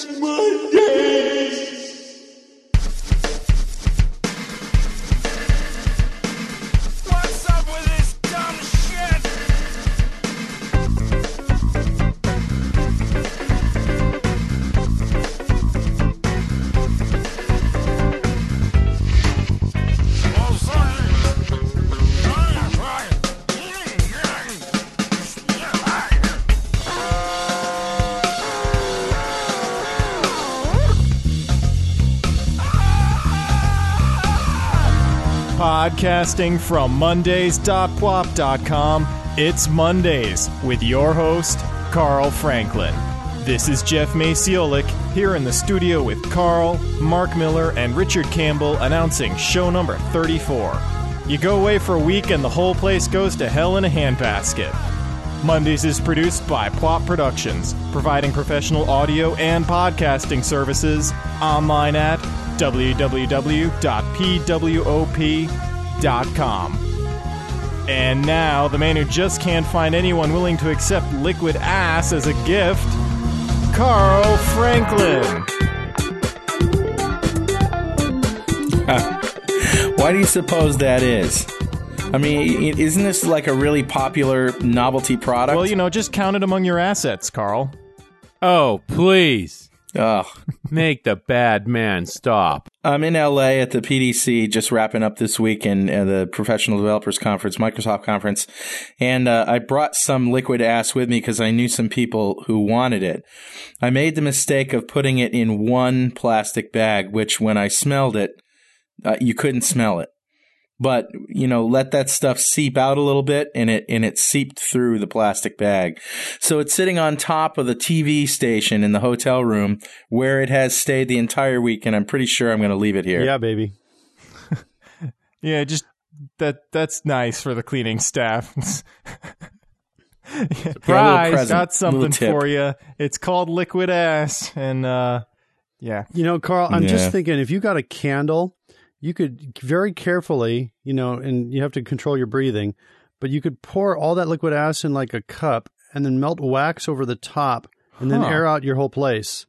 It's Mondays. Podcasting from Mondays.pwop.com, it's Mondays with your host, Carl Franklin. This is Geoff Maciolek here in the studio with Carl, Mark Miller, and Richard Campbell announcing show number 34. You go away for a week and the whole place goes to hell in a handbasket. Mondays is produced by Pwop Productions, providing professional audio and podcasting services online at www.pwop.com. And now, the man who just can't find anyone willing to accept liquid ass as a gift, Carl Franklin. Why do you suppose that is? I mean, isn't this like a really popular novelty product? Well, you know, just count it among your assets, Carl. Oh, please. Ugh. Make the bad man stop. I'm in LA at the PDC, just wrapping up this week in uh, the Professional Developers Conference, Microsoft Conference, and uh, I brought some liquid ass with me because I knew some people who wanted it. I made the mistake of putting it in one plastic bag, which when I smelled it, uh, you couldn't smell it. But you know, let that stuff seep out a little bit, and it and it seeped through the plastic bag. So it's sitting on top of the TV station in the hotel room where it has stayed the entire week, and I'm pretty sure I'm going to leave it here. Yeah, baby. Yeah, just that that's nice for the cleaning staff. Surprise. present, Got something for you. It's called liquid ass, and uh, yeah, You know, Carl, I'm Yeah. just thinking if you got a candle, you could very carefully, you know, and you have to control your breathing, but you could pour all that liquid ass in like a cup and then melt wax over the top and then air out your whole place.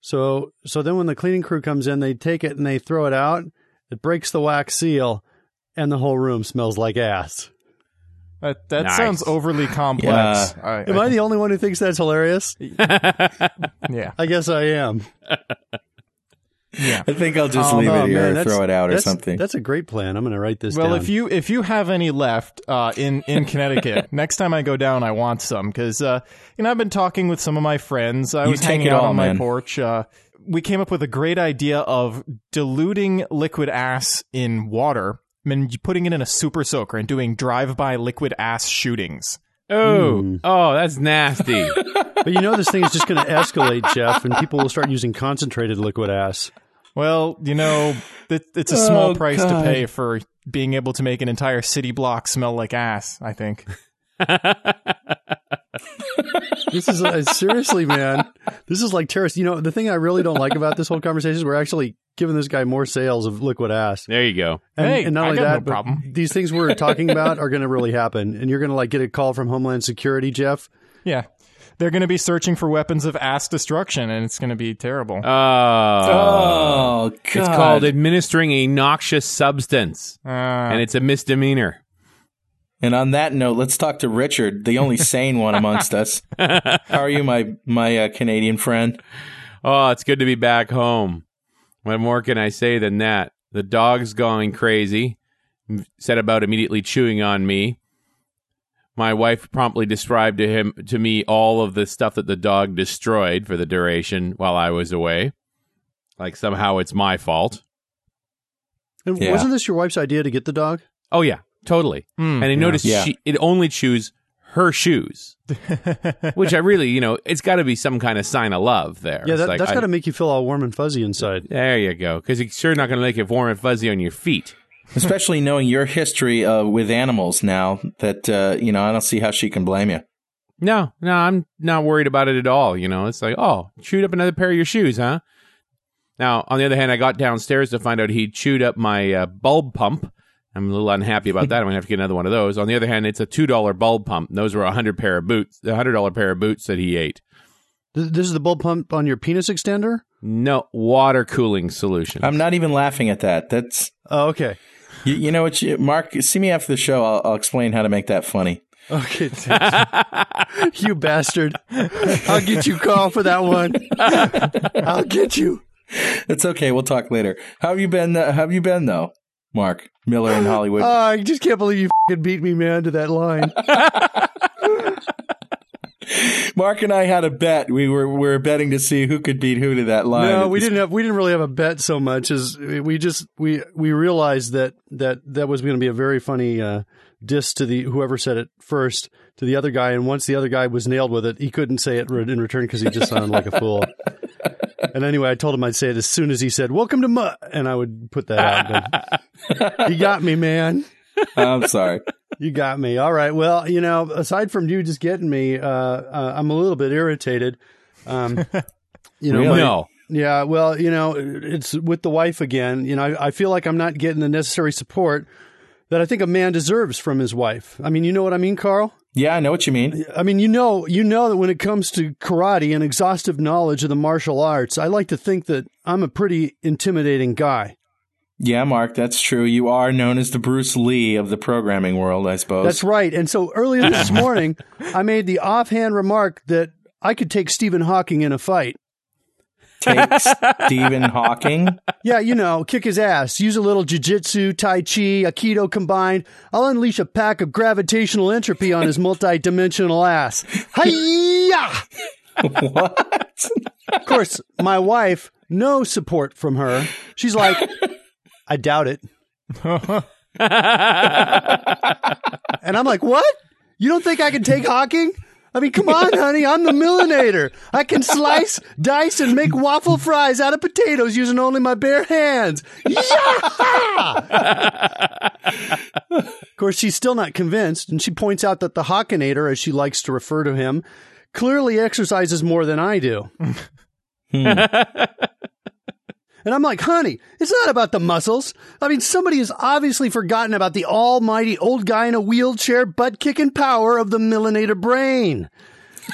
So, so then when the cleaning crew comes in, they take it and they throw it out. It breaks the wax seal, and the whole room smells like ass. that that Nice. sounds overly complex. I, Am I the only one who thinks that's hilarious? yeah, I guess I am. yeah. I think I'll just Oh, leave no, it here man, or throw it out or something. That's a great plan. I'm going to write this Well, down. if you if you have any left uh, in in Connecticut, next time I go down, I want some because uh, you know I've been talking with some of my friends. I You was hanging out all, on my man. porch. Uh, we came up with a great idea of diluting liquid ass in water and putting it in a super soaker and doing drive-by liquid ass shootings. Oh, Mm. oh, that's nasty. But you know this thing is just going to escalate, Geoff, and people will start using concentrated liquid ass. Well, you know, it, it's a small Oh, price to pay for being able to make an entire city block smell like ass. I think. This is uh, seriously, man. This is like terrorist. You know, the thing I really don't like about this whole conversation is we're actually giving this guy more sales of liquid ass. there you go. And, Hey, and not I only got no that, but problem. these things we're talking about are going to really happen, and you're going to like get a call from Homeland Security, Geoff. Yeah. They're going to be searching for weapons of ass destruction, and it's going to be terrible. Oh, oh, God. it's called administering a noxious substance, Uh, and it's a misdemeanor. And on that note, let's talk to Richard, the only sane one amongst us. How are you, my my uh, Canadian friend? Oh, it's good to be back home. What more can I say than that? The dog's going crazy, set about immediately chewing on me. My wife promptly described to him to me all of the stuff that the dog destroyed for the duration while I was away. Like somehow it's my fault. And Yeah. wasn't this your wife's idea to get the dog? Oh yeah, totally. Hmm, and I noticed Yeah. she it only chews her shoes, which I really, you know, it's got to be some kind of sign of love there. Yeah, that, like, that's I- got to make you feel all warm and fuzzy inside. There you go, because it's sure not going to make it warm and fuzzy on your feet. Especially knowing your history uh, with animals now, that uh, you know, I don't see how she can blame you. No, no, I'm not worried about it at all. You know, it's like, oh, chewed up another pair of your shoes, huh? Now, on the other hand, I got downstairs to find out he chewed up my uh, bulb pump. I'm a little unhappy about that. I'm gonna have to get another one of those. On the other hand, it's a two dollar bulb pump. Those were a hundred pair of boots, a hundred dollar pair of boots that he ate. This is the bulb pump on your penis extender? No water cooling solution. I'm not even laughing at that. That's Oh, okay. You, you know what, you, Mark. See me after the show. I'll, I'll explain how to make that funny. Okay. you bastard. I'll get you, Carl, for that one. I'll get you. It's okay. We'll talk later. How have you been? Uh, how have you been though, Mark Miller in Hollywood? Oh, I just can't believe you beat me, man, to that line. Mark and I had a bet. We were we were betting to see who could beat who to that line. No, we didn't have we didn't really have a bet so much as we just we we realized that that that was going to be a very funny uh diss to the whoever said it first to the other guy and once the other guy was nailed with it he couldn't say it in return because he just sounded like a fool and anyway i told him i'd say it as soon as he said welcome to Mutt," and i would put that out you got me man I'm sorry. You got me all right well you know aside from you just getting me uh, uh i'm a little bit irritated um you know Really? no. yeah, well, you know, it's with the wife again. You know, I, I feel like I'm not getting the necessary support that I think a man deserves from his wife. I mean, you know what I mean, Carl? Yeah, I know what you mean. I mean, you know, you know that when it comes to karate and exhaustive knowledge of the martial arts, I like to think that I'm a pretty intimidating guy. Yeah, Mark, that's true. You are known as the Bruce Lee of the programming world, I suppose. That's right. And so earlier this morning, I made the offhand remark that I could take Stephen Hawking in a fight. Take Stephen Hawking. Yeah, you know, kick his ass, use a little jujitsu, tai chi, aikido combined. I'll unleash a pack of gravitational entropy on his multi-dimensional ass. Hiya! what? Of course, my wife, no support from her. She's like, I doubt it. and I'm like, what? You don't think I can take Hawking? I mean, come on, honey. I'm the millinator. I can slice, dice, and make waffle fries out of potatoes using only my bare hands. Yeah! of course, she's still not convinced, and she points out that the Hawkinator, as she likes to refer to him, clearly exercises more than I do. Hmm. And I'm like, honey, it's not about the muscles. I mean, somebody has obviously forgotten about the almighty old guy in a wheelchair butt kicking power of the millinator brain.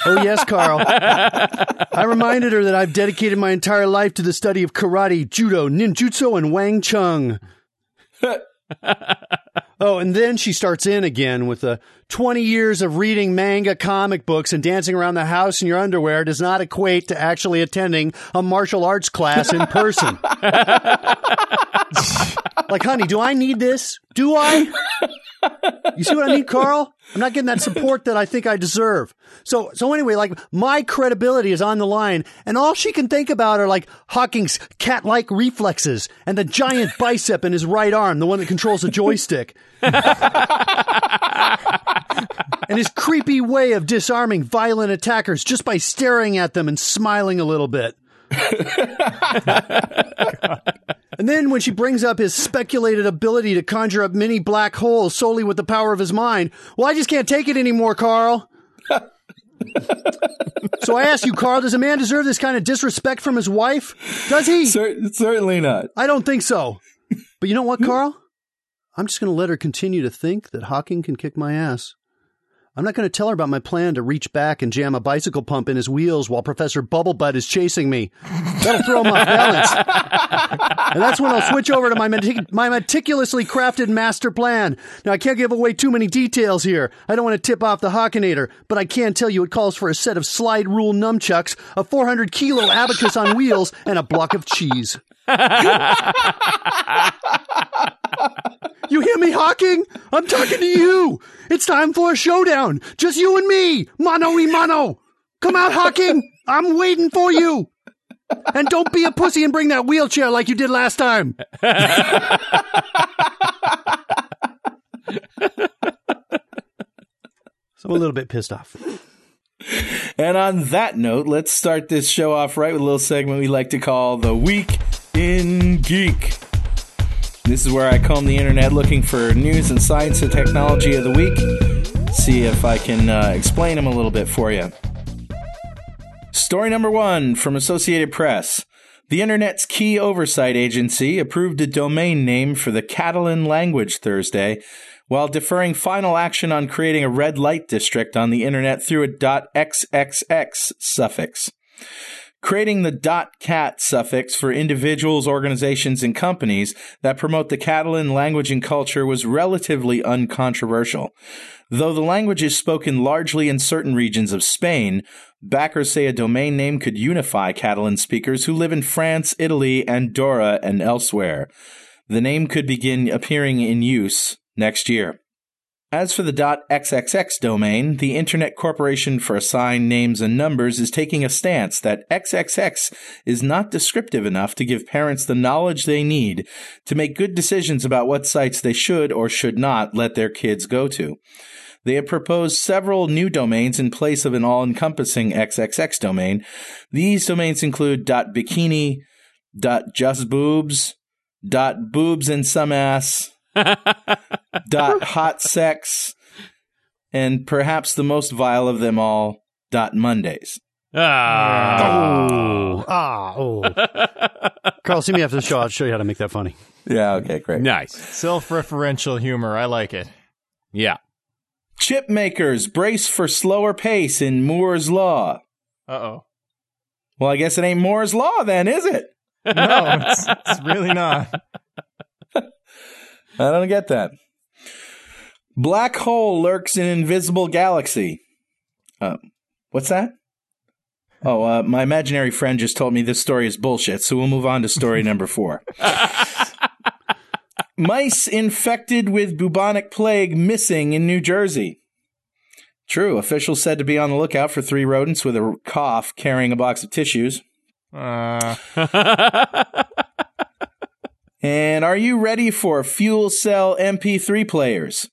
Oh, yes, Carl. I reminded her that I've dedicated my entire life to the study of karate, judo, ninjutsu, and Wang Chung. oh, and then she starts in again with the 20 years of reading manga comic books and dancing around the house in your underwear does not equate to actually attending a martial arts class in person. like, honey, do I need this? Do I? You see what I mean, Carl? I'm not getting that support that I think I deserve. So, so anyway, like my credibility is on the line, and all she can think about are like Hawking's cat-like reflexes and the giant bicep in his right arm, the one that controls the joystick, and his creepy way of disarming violent attackers just by staring at them and smiling a little bit. And then when she brings up his speculated ability to conjure up mini black holes solely with the power of his mind, well, I just can't take it anymore, Carl. so I ask you, Carl, does a man deserve this kind of disrespect from his wife? Does he? Cer- certainly not. I don't think so. But you know what, hmm? Carl? I'm just going to let her continue to think that Hawking can kick my ass. I'm not going to tell her about my plan to reach back and jam a bicycle pump in his wheels while Professor Bubblebutt is chasing me. That'll throw him off balance. and that's when I'll switch over to my, metic- my meticulously crafted master plan. Now, I can't give away too many details here. I don't want to tip off the Hawkinator, but I can tell you it calls for a set of slide rule nunchucks, a 400 kilo abacus on wheels, and a block of cheese. You hear me, Hawking? I'm talking to you. It's time for a showdown. Just you and me. Mano y mano. Come out, Hawking. I'm waiting for you. And don't be a pussy and bring that wheelchair like you did last time. so I'm a little bit pissed off. And on that note, let's start this show off right with a little segment we like to call the Week in Geek. This is where I comb the internet looking for news and science and technology of the week. See if I can uh, explain them a little bit for you. Story number one from Associated Press. The Internet's key oversight agency approved a domain name for the Catalan language Thursday, while deferring final action on creating a red light district on the Internet through a .xxx suffix. Creating the .cat suffix for individuals, organizations, and companies that promote the Catalan language and culture was relatively uncontroversial. Though the language is spoken largely in certain regions of Spain, backers say a domain name could unify Catalan speakers who live in France, Italy, Andorra, and elsewhere. The name could begin appearing in use next year. As for the .xxx domain, the Internet Corporation for Assigned Names and Numbers is taking a stance that XXX is not descriptive enough to give parents the knowledge they need to make good decisions about what sites they should or should not let their kids go to. They have proposed several new domains in place of an all-encompassing XXX domain. These domains include .bikini, .justboobs, .boobs and some ass, dot hot sex, and perhaps the most vile of them all, dot Mondays. Ah. Oh, ah, oh. Carl, see me after the show. I'll show you how to make that funny. Yeah, okay, great. Nice. Self-referential humor. I like it. Yeah. Chip makers brace for slower pace in Moore's Law. Uh-oh. Well, I guess it ain't Moore's Law then, is it? No, it's, it's really not. I don't get that. Black hole lurks in invisible galaxy. Uh, what's that? Oh, uh, my imaginary friend just told me this story is bullshit, so we'll move on to story number four. Mice infected with bubonic plague missing in New Jersey. True, officials said to be on the lookout for three rodents with a cough carrying a box of tissues. Uh, And are you ready for fuel cell MP3 players?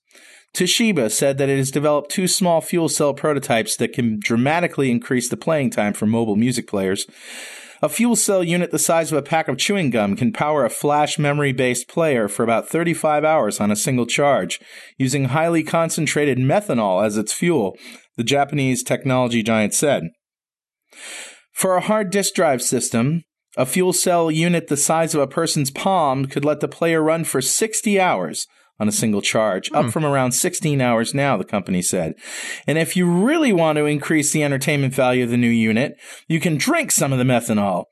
Toshiba said that it has developed two small fuel cell prototypes that can dramatically increase the playing time for mobile music players. A fuel cell unit the size of a pack of chewing gum can power a flash memory based player for about 35 hours on a single charge, using highly concentrated methanol as its fuel, the Japanese technology giant said. For a hard disk drive system, a fuel cell unit the size of a person's palm could let the player run for 60 hours on a single charge, up from around 16 hours now, the company said. And if you really want to increase the entertainment value of the new unit, you can drink some of the methanol.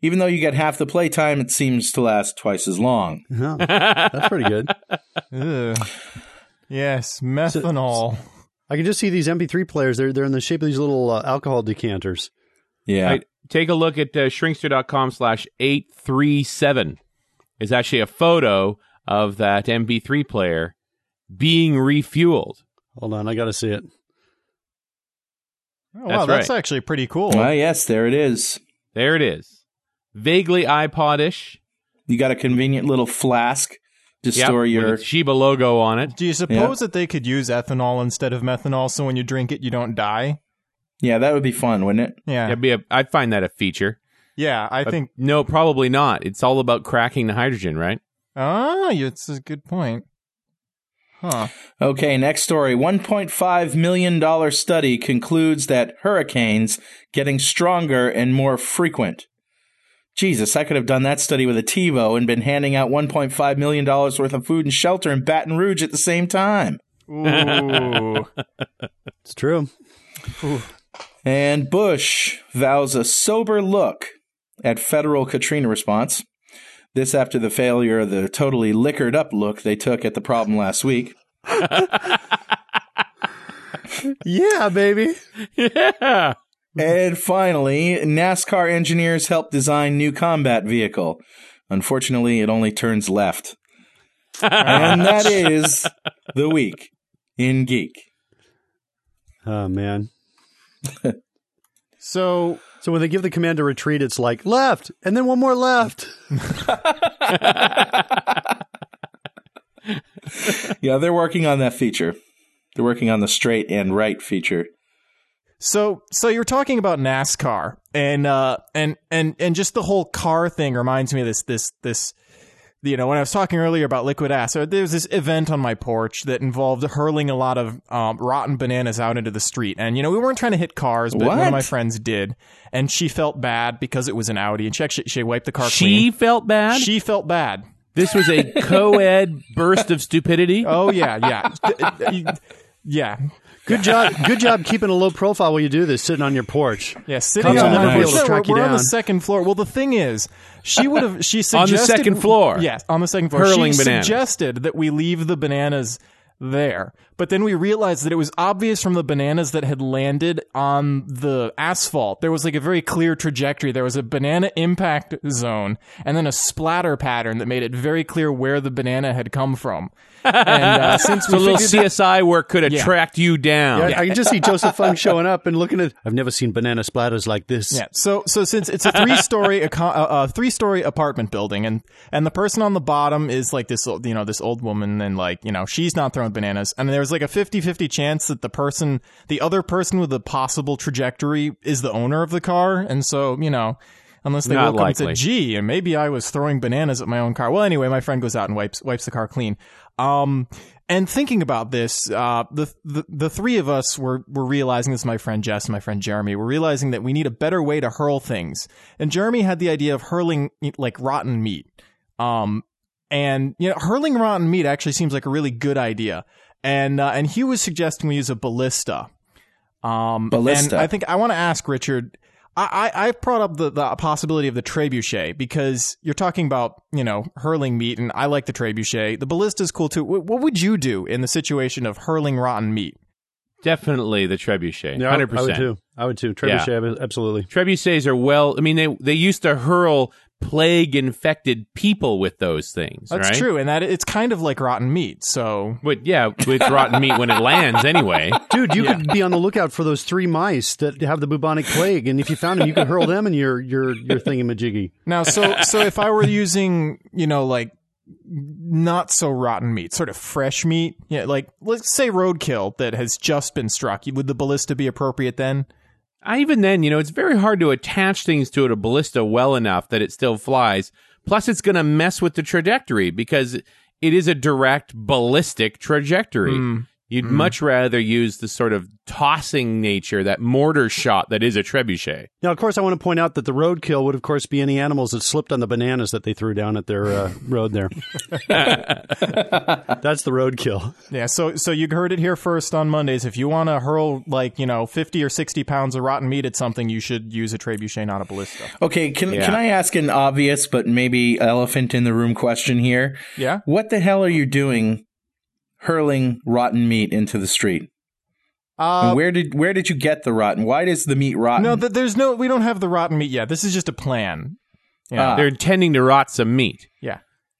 Even though you get half the playtime, it seems to last twice as long. Oh, that's pretty good. Yes, methanol. I can just see these MP3 players. They're they're in the shape of these little uh, alcohol decanters. Yeah. Right. Take a look at uh, shrinkster.com slash 837. It's actually a photo of that MP3 player being refueled. Hold on, I got to see it. Oh, wow, That's that's actually pretty cool. Ah, yes, there it is. There it is. Vaguely iPod-ish. You got a convenient little flask to Yep, store your. the Shiba logo on it. Do you suppose that they could use ethanol instead of methanol so when you drink it you don't die? Yeah, that would be fun, wouldn't it? Yeah. That'd be a, I'd find that a feature. Yeah, I But think no, probably not. It's all about cracking the hydrogen, right? Ah, it's a good point. Huh. Okay, next story. $1.5 million study concludes that hurricanes getting stronger and more frequent. Jesus, I could have done that study with a TiVo and been handing out $1.5 million worth of food and shelter in Baton Rouge at the same time. Ooh. It's true. And Bush vows a sober look at federal Katrina response. This after the failure of the totally liquored up look they took at the problem last week. Yeah, baby. Yeah. And finally, NASCAR engineers help design new combat vehicle. Unfortunately, it only turns left. and that is the week in geek. Oh man. So So when they give the command to retreat, it's like left, and then one more left. Yeah, they're working on that feature. They're working on the straight and right feature. So so you're talking about NASCAR and uh and and and just the whole car thing reminds me of this this this you know when I was talking earlier about liquid ass there was this event on my porch that involved hurling a lot of um, rotten bananas out into the street and you know we weren't trying to hit cars but one of my friends did and she felt bad because it was an Audi and she actually she wiped the car clean. She clean. felt bad. she felt bad this was a co-ed burst of stupidity. Oh yeah, yeah. yeah, Good job. Good job keeping a low profile while you do this, sitting on your porch. yeah, sitting Cops on will my never be able to No, track we're, you we're on the down. second floor. Well, the thing is, she would have. She On the second floor? Yes, on the second floor. Hurling she bananas. suggested that we leave the bananas there, but then we realized that it was obvious from the bananas that had landed on the asphalt. There was like a very clear trajectory. There was a banana impact zone, and then a splatter pattern that made it very clear where the banana had come from. And uh, since we So a little figured CSI work could have Yeah. tracked you down. I, I can just see Joseph Fung showing up and looking at. I've never seen banana splatters like this. Yeah. So so since it's a three story a uh, three story apartment building and and the person on the bottom is like this old- you know this old woman and like you know she's not throwing bananas and there's like a 50-50 chance that the person the other person with the possible trajectory is the owner of the car and so you know unless they Not woke up and likely. said gee and maybe I was throwing bananas at my own car. Well anyway my friend goes out and wipes wipes the car clean. Um and thinking about this, uh, the, the the three of us were were realizing this. is My friend Jess and my friend Jeremy were realizing that we need a better way to hurl things. And Jeremy had the idea of hurling like rotten meat. Um, and you know, hurling rotten meat actually seems like a really good idea. And uh, and he was suggesting we use a ballista. Um, Ballista. And I think I want to ask Richard. I, I I brought up the, the possibility of the trebuchet because you're talking about you know hurling meat, and I like the trebuchet. The ballista is cool too. What, what would you do in the situation of hurling rotten meat? Definitely the trebuchet. Yeah, I- Hundred I would too. I would too. Trebuchet, absolutely. Trebuchets are well. I mean, they they used to hurl plague infected people with those things. That's right? true, and that it's kind of like rotten meat. So But yeah, it's rotten meat when it lands anyway. Dude, you could be on the lookout for those three mice that have the bubonic plague, and if you found them, you could hurl them in your your your thingamajiggy. now, so so if I were using you know like not so rotten meat, sort of fresh meat, yeah, like let's say roadkill that has just been struck, would the ballista be appropriate then? Even then, you know, it's very hard to attach things to a ballista well enough that it still flies. Plus, it's going to mess with the trajectory because it is a direct ballistic trajectory. Mm. You'd much rather use the sort of tossing nature, that mortar shot that is a trebuchet. Now, of course, I want to point out that the roadkill would, of course, be any animals that slipped on the bananas that they threw down at their uh, road there. That's the roadkill. Yeah, so so you heard it here first on Mondays. If you want to hurl like you know fifty or sixty pounds of rotten meat at something, you should use a trebuchet, not a ballista. Okay, can Yeah. can I ask an obvious but maybe elephant in the room question here? Yeah. What the hell are you doing hurling rotten meat into the street? Uh, where did where did you get the rotten? Why is the meat rotten? no, th- there's no. We don't have the rotten meat yet. This is just a plan. Yeah. Ah. They're intending to rot some meat. yeah.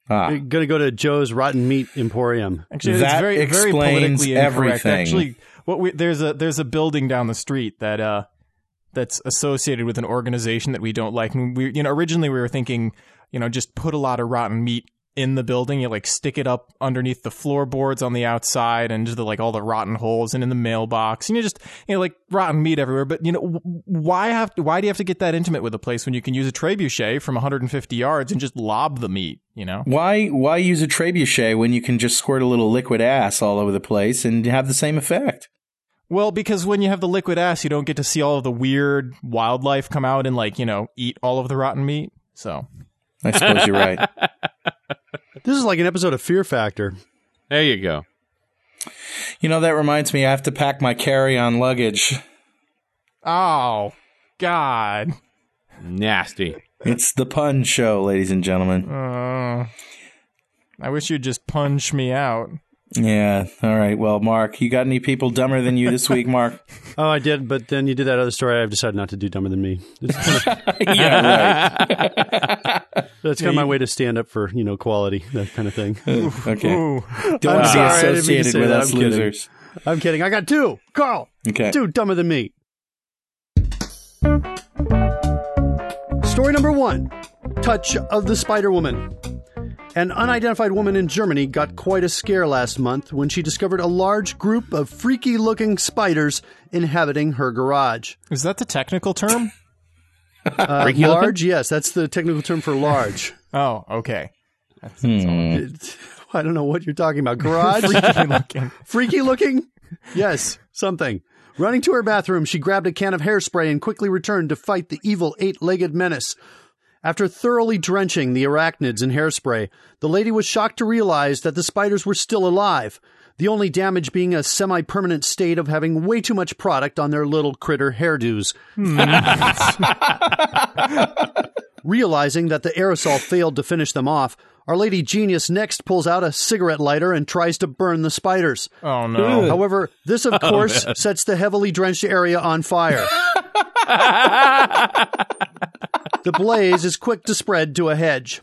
Ah. You're going to go to Joe's Rotten Meat Emporium. Actually, That it's very very explains politically incorrect. everything. Actually, what we there's a there's a building down the street that uh that's associated with an organization that we don't like. And we you know originally we were thinking you know just put a lot of rotten meat in the building. You like stick it up underneath the floorboards on the outside and just the, like all the rotten holes and in the mailbox. And you just you know like rotten meat everywhere. But you know why have to, why do you have to get that intimate with a place when you can use a trebuchet from 150 yards and just lob the meat? You know. Why why use a trebuchet when you can just squirt a little liquid ass all over the place and have the same effect? Well, because when you have the liquid ass, you don't get to see all of the weird wildlife come out and like, you know, eat all of the rotten meat. So, I suppose you're right. This is like an episode of Fear Factor. There you go. You know that reminds me. I have to pack my carry-on luggage. oh god. Nasty. It's the pun show, ladies and gentlemen. Uh, I wish you'd just punch me out. Yeah. All right. Well, Mark, you got any people dumber than you this week, Mark? Oh, I did, but then you did that other story. I've decided not to do dumber than me. It's kind of, yeah. Right. that's kind of my way to stand up for you know quality, that kind of thing. Okay. Ooh. Don't I'm want to sorry, be didn't mean to associated with that. us I'm kidding. losers. I'm kidding. I got two. Carl, Okay. two dumber than me. Story number one Touch of the Spider Woman. An unidentified woman in Germany got quite a scare last month when she discovered a large group of freaky looking spiders inhabiting her garage. Is that the technical term? Uh, Freaky large, yes, that's the technical term for large. oh, okay. Hmm. I don't know what you're talking about. Garage? Freaky looking. Freaky looking? Yes, something. Running to her bathroom, she grabbed a can of hairspray and quickly returned to fight the evil eight legged menace. After thoroughly drenching the arachnids in hairspray, the lady was shocked to realize that the spiders were still alive. the only damage being a semi permanent state of having way too much product on their little critter hairdos. Hmm. Realizing that the aerosol failed to finish them off, Our Lady Genius next pulls out a cigarette lighter and tries to burn the spiders. Oh no. However, this, of oh, course, sets the heavily drenched area on fire. the blaze is quick to spread to a hedge.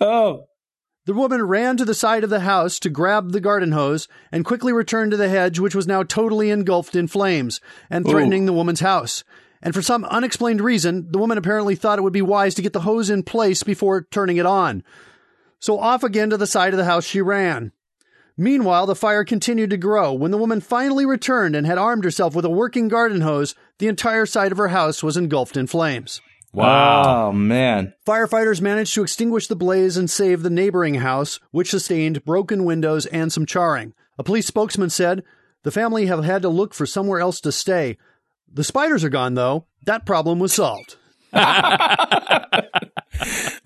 Oh, The woman ran to the side of the house to grab the garden hose and quickly returned to the hedge, which was now totally engulfed in flames and threatening the woman's house. And for some unexplained reason, the woman apparently thought it would be wise to get the hose in place before turning it on. So off again to the side of the house she ran. Meanwhile, the fire continued to grow. When the woman finally returned and had armed herself with a working garden hose, the entire side of her house was engulfed in flames. Wow. Oh, man. Firefighters managed to extinguish the blaze and save the neighboring house, which sustained broken windows and some charring. A police spokesman said, The family have had to look for somewhere else to stay. The spiders are gone, though. That problem was solved.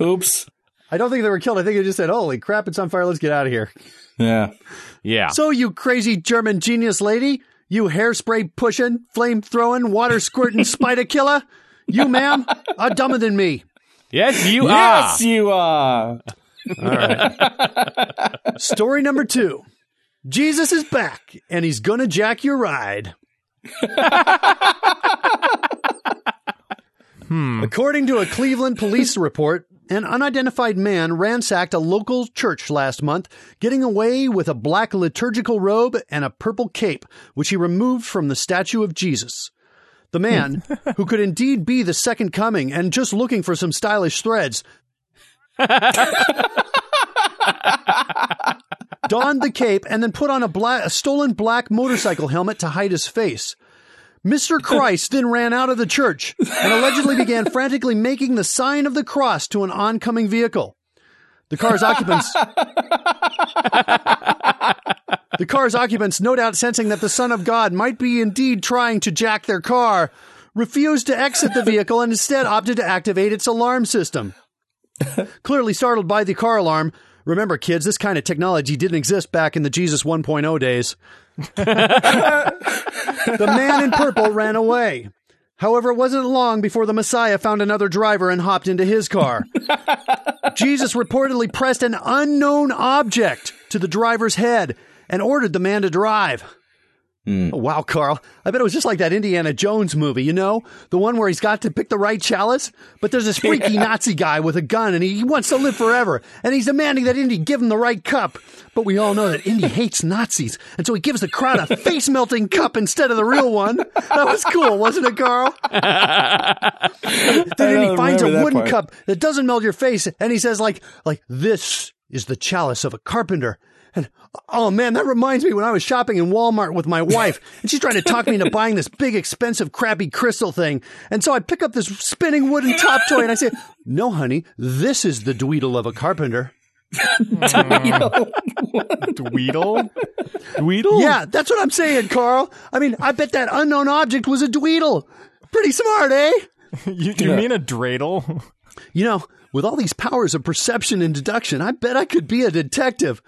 Oops. I don't think they were killed. I think they just said, Holy crap, it's on fire. Let's get out of here. Yeah. Yeah. So, you crazy German genius lady, you hairspray pushing, flame throwing, water squirting spider killer, you, ma'am, are dumber than me. yes, you Yes, are. you are. All right. Story number two Jesus is back, and he's gonna jack your ride. hmm. According to a Cleveland police report, an unidentified man ransacked a local church last month, getting away with a black liturgical robe and a purple cape, which he removed from the statue of Jesus. The man, who could indeed be the second coming and just looking for some stylish threads, donned the cape and then put on a, a stolen black motorcycle helmet to hide his face. Mr. Christ then ran out of the church and allegedly began frantically making the sign of the cross to an oncoming vehicle. The car's occupants The car's occupants, no doubt sensing that the Son of God might be indeed trying to jack their car, refused to exit the vehicle and instead opted to activate its alarm system. Clearly startled by the car alarm, remember, kids, this kind of technology didn't exist back in the Jesus 1.0 days. the man in purple ran away. However, it wasn't long before the Messiah found another driver and hopped into his car. Jesus reportedly pressed an unknown object to the driver's head and ordered the man to drive. Oh, wow, Carl. I bet it was just like that Indiana Jones movie, you know? The one where he's got to pick the right chalice, but there's this freaky Nazi guy with a gun and he, wants to live forever. And he's demanding that Indy give him the right cup. But we all know that Indy hates Nazis. And so he gives the crowd a face melting cup instead of the real one. That was cool, wasn't it, Carl? then he finds a wooden part. cup that doesn't melt your face, and he says, like, like this is the chalice of a carpenter. And oh man, that reminds me when I was shopping in Walmart with my wife, and she's trying to talk me into buying this big, expensive, crappy crystal thing. And so I pick up this spinning wooden top toy, and I say, "No, honey, this is the dweedle of a carpenter." Dweedle? Dweedle? Yeah, that's what I'm saying, Carl. I mean, I bet that unknown object was a dweedle. Pretty smart, eh? You, you mean a dreidel? You know, with all these powers of perception and deduction, I bet I could be a detective.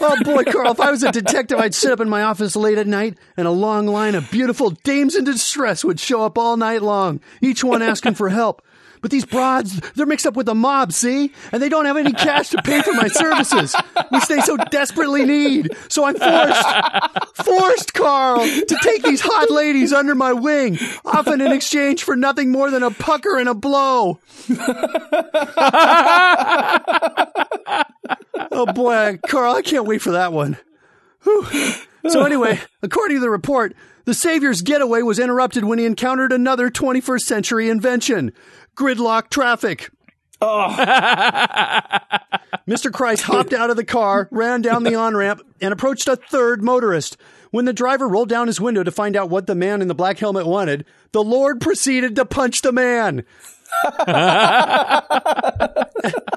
Oh boy, Carl, if I was a detective, I'd sit up in my office late at night and a long line of beautiful dames in distress would show up all night long, each one asking for help. But these broads, they're mixed up with the mob, see? And they don't have any cash to pay for my services, which they so desperately need. So I'm forced, forced, Carl, to take these hot ladies under my wing, often in exchange for nothing more than a pucker and a blow. Oh boy, Carl, I can't wait for that one. Whew. So anyway, according to the report, the Savior's getaway was interrupted when he encountered another 21st century invention, gridlock traffic. Oh. Mr. Christ hopped out of the car, ran down the on-ramp, and approached a third motorist. When the driver rolled down his window to find out what the man in the black helmet wanted, the Lord proceeded to punch the man.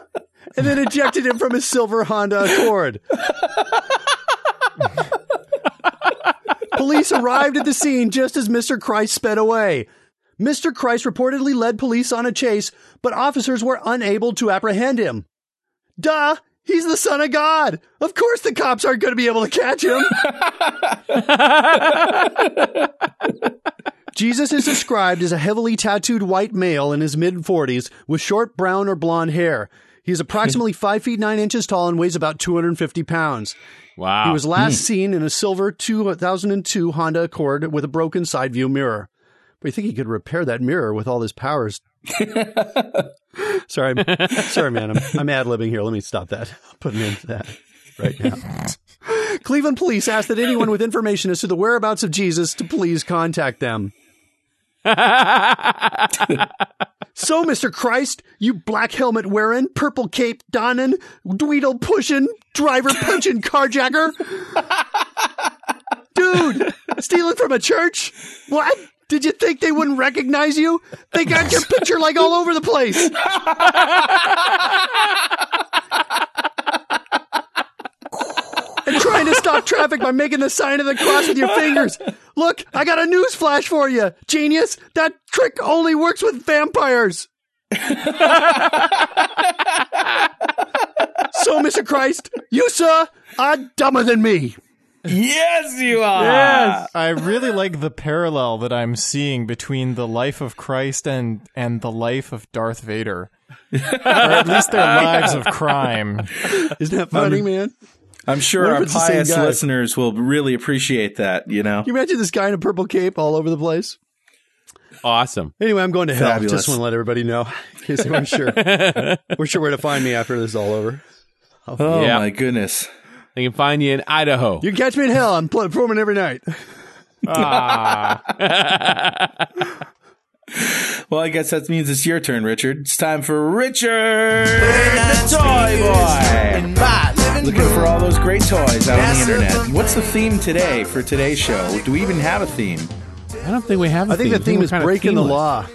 and then ejected him from his silver Honda Accord. Police arrived at the scene just as Mr. Christ sped away. Mr. Christ reportedly led police on a chase, but officers were unable to apprehend him. Duh! He's the son of God. Of course, the cops aren't going to be able to catch him. Jesus is described as a heavily tattooed white male in his mid 40s with short brown or blonde hair. He is approximately 5 feet 9 inches tall and weighs about 250 pounds. Wow. He was last hmm. seen in a silver 2002 Honda Accord with a broken side view mirror. But you think he could repair that mirror with all his powers? sorry, sorry, man. I'm, I'm ad libbing here. Let me stop that. I'll Put an end to that right now. Cleveland police asked that anyone with information as to the whereabouts of Jesus to please contact them. So, Mr. Christ, you black helmet wearing, purple cape donning, dweedle pushing, driver punching carjacker. Dude, stealing from a church? What? Did you think they wouldn't recognize you? They got your picture like all over the place. and trying to stop traffic by making the sign of the cross with your fingers. Look, I got a news flash for you, genius. That trick only works with vampires. so, Mr. Christ, you, sir, are dumber than me. Yes, you are. Yes. I really like the parallel that I'm seeing between the life of Christ and and the life of Darth Vader. or at least their lives of crime. Isn't that funny, um, man? I'm sure our it's the same pious listeners will really appreciate that. You know. Can you imagine this guy in a purple cape all over the place? awesome. Anyway, I'm going to hell. Fabulous. Just want to let everybody know. In case they weren't sure. We're sure where to find me after this is all over. Oh Yeah. my goodness. They can find you in Idaho. You can catch me in hell. I'm performing every night. Ah, Well, I guess that means it's your turn, Richard. It's time for Richard the Toy Boy. Looking for all those great toys out on the internet. What's the theme today for today's show? Do we even have a theme? I don't think we have. I I think the theme is breaking the law.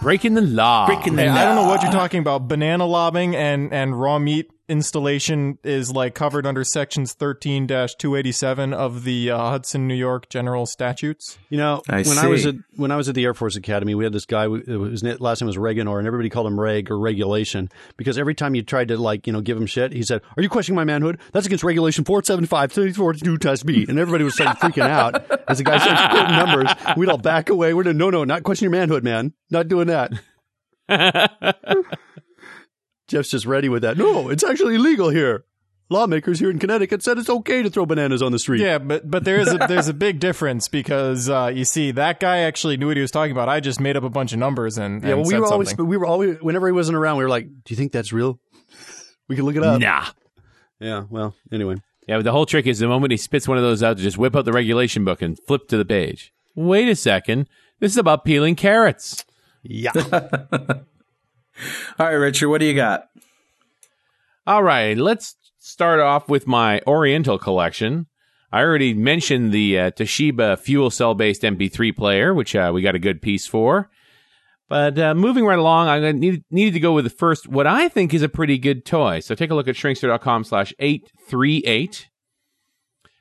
Breaking the law. Breaking the Hey, I don't know what you're talking about. Banana lobbing and, and raw meat installation is like covered under sections 13-287 of the uh, Hudson, New York General Statutes. You know, I when I was at when I was at the Air Force Academy, we had this guy. His last name was Reganor, and everybody called him Reg or Regulation because every time you tried to like you know give him shit, he said, "Are you questioning my manhood? That's against Regulation 475 34 test B." And everybody was starting freaking out as the guy started quoting numbers. We'd all back away. We're doing, no, no, not question your manhood, man. Not doing that. Geoff's just ready with that. No, it's actually illegal here. Lawmakers here in Connecticut said it's okay to throw bananas on the street. Yeah, but but there's a there's a big difference because uh, you see that guy actually knew what he was talking about. I just made up a bunch of numbers and, Yeah, well, we said were always something. we were always whenever he wasn't around, we were like, "Do you think that's real? We can look it up." Nah. Yeah. Well, anyway, Yeah, but the whole trick is the moment he spits one of those out, to just whip out the regulation book and flip to the page. Wait a second. This is about peeling carrots. yeah. All right, Richard, what do you got? All right, let's start off with my Oriental collection. I already mentioned the uh, Toshiba fuel cell based MP3 player, which uh, we got a good piece for. But uh, moving right along, I need, needed to go with the first, what I think is a pretty good toy. So take a look at shrinkster.com slash 838.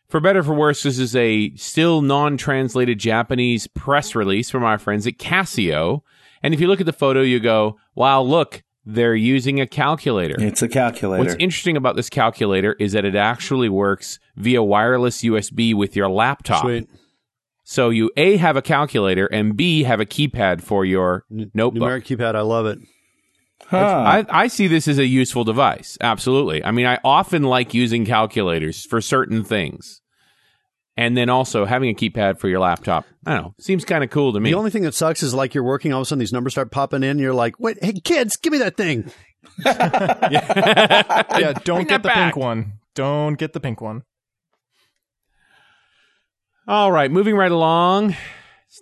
For better or for worse, this is a still non translated Japanese press release from our friends at Casio. And if you look at the photo, you go, wow, look, they're using a calculator. It's a calculator. What's interesting about this calculator is that it actually works via wireless USB with your laptop. Sweet. So you A have a calculator and B have a keypad for your notebook. Numeric keypad. I love it. huh. I, I see this as a useful device. Absolutely. I mean, I often like using calculators for certain things. And then also having a keypad for your laptop. I don't know. Seems kind of cool to me. The only thing that sucks is like you're working, all of a sudden these numbers start popping in. And you're like, "Wait, hey kids, give me that thing." yeah, don't Bring get the back. pink one. Don't get the pink one. All right, moving right along.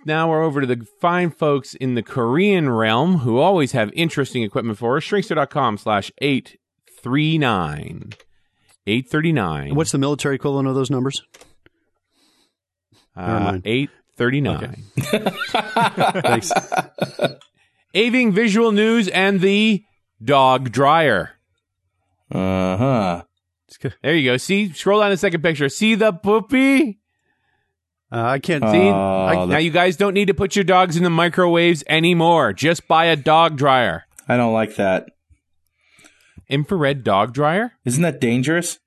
Now we're over to the fine folks in the Korean realm who always have interesting equipment for us. Shrinkster.com slash 839. 839. What's the military equivalent of those numbers? Never uh, 839. Thanks. Aving Visual News and the Dog Dryer. Uh huh. There you go. See, scroll down to the second picture. See the poopy? Uh, I can't See? Oh, I- the- now you guys don't need to put your dogs in the microwaves anymore. Just buy a dog dryer. I don't like that. infrared dog dryer? Isn't that dangerous?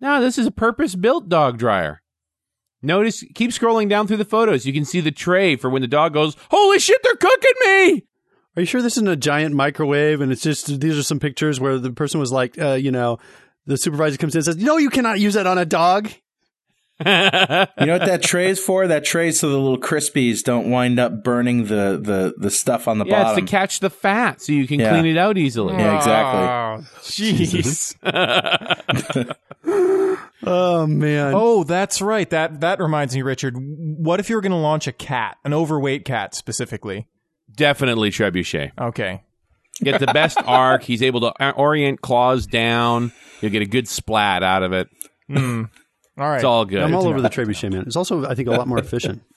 No, this is a purpose built dog dryer. Notice, keep scrolling down through the photos. You can see the tray for when the dog goes, Holy shit, they're cooking me! Are you sure this isn't a giant microwave and it's just these are some pictures where the person was like, uh, you know, the supervisor comes in and says, "No, you cannot use that on a dog." You know what that tray is for? That tray is so the little crispies don't wind up burning the the, the stuff on the bottom. yeah, bottom. it's to catch the fat so you can Yeah. clean it out easily. yeah, exactly. Jeez. Oh man. Oh, that's right. That that reminds me, Richard. What if you were going to launch a cat, an overweight cat specifically? Definitely trebuchet. Okay. Get the best arc. He's able to orient claws down. You'll get a good splat out of it. Hmm. All right. It's all good. I'm all over the trebuchet, man. It's also, I think, a lot more efficient.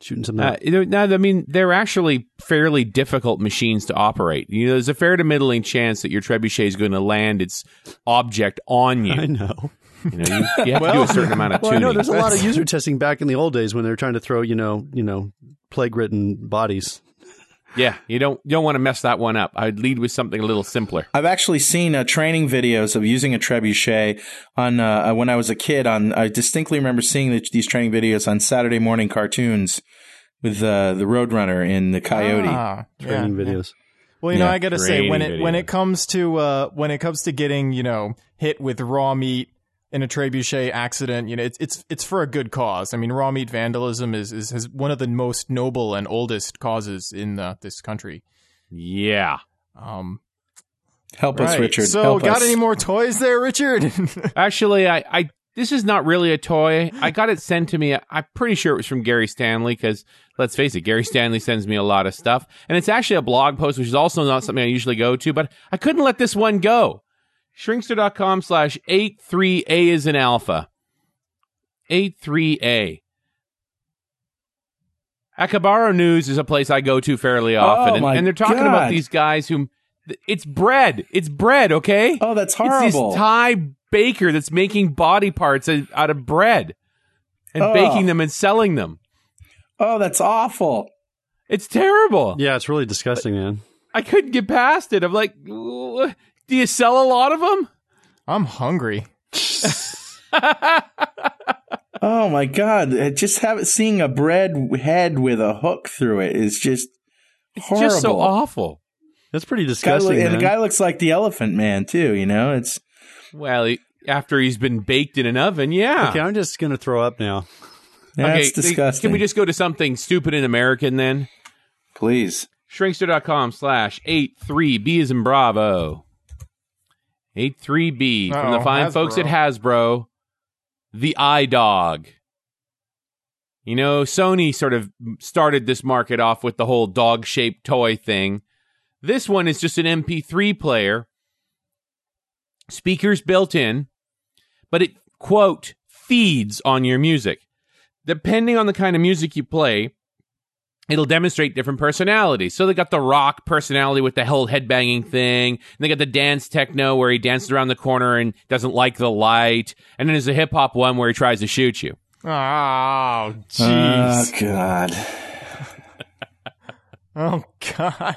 Shooting something. Uh, you know, no, I mean, they're actually fairly difficult machines to operate. You know, there's a fair to middling chance that your trebuchet is going to land its object on you. I know. You, know, you, you have to do a certain amount of Well, I know there's a lot of user testing back in the old days when they were trying to throw, you know, you know, plague-ridden bodies. Yeah, you don't you don't want to mess that one up. I'd lead with something a little simpler. I've actually seen uh, training videos of using a trebuchet on uh, when I was a kid. On I distinctly remember seeing the, these training videos on Saturday morning cartoons with uh, the Roadrunner in the Coyote. Ah, Training yeah. videos. Well, you know, I gotta say when Training it when it comes to uh, when it comes to getting you know hit with raw meat in a trebuchet accident, you know, it's it's it's for a good cause. I mean, raw meat vandalism is is, is one of the most noble and oldest causes in uh, this country. Yeah. Um, Help us. Richard. So, Help got us. any more toys there, Richard? Actually, I, I this is not really a toy. I got it sent to me. I'm pretty sure it was from Gary Stanley because let's face it, Gary Stanley sends me a lot of stuff, and it's actually a blog post, which is also not something I usually go to. But I couldn't let this one go. Shrinkster.com slash eight three A is an alpha. Eight three A. Akabaro News is a place I go to fairly oh often, and, and they're talking about these guys who. It's bread. It's bread. Okay. Oh, that's It's horrible. this Thai baker that's making body parts out out of bread and Ugh. baking them and selling them. oh, that's awful. It's terrible. Yeah, it's really disgusting, man. I couldn't get past it. I'm like, "Wh- do you sell a lot of them? I'm hungry. Oh my God! Uh, Just have seeing a bread head with a hook through it is just horrible. Just so awful. That's pretty Guy disgusting, look- and the guy looks like the Elephant Man too. You know, it's Well, he, after he's been baked in an oven, yeah. okay, I'm just gonna throw up now. that's Okay, disgusting. Can we just go to something stupid and American then? please? Shrinkster.com slash 83B is in Bravo. 83B from the Uh-oh, fine folks at Hasbro. The eye dog. You know, Sony sort of started this market off with the whole dog shaped toy thing. This one is just an MP3 player, speakers built in, but it, quote, feeds on your music. Depending on the kind of music you play, it'll demonstrate different personalities. So they got the rock personality with the whole headbanging thing. And they got the dance techno where he dances around the corner and doesn't like the light. And then there's the hip hop one where he tries to shoot you. Oh, jeez. Oh God! oh God.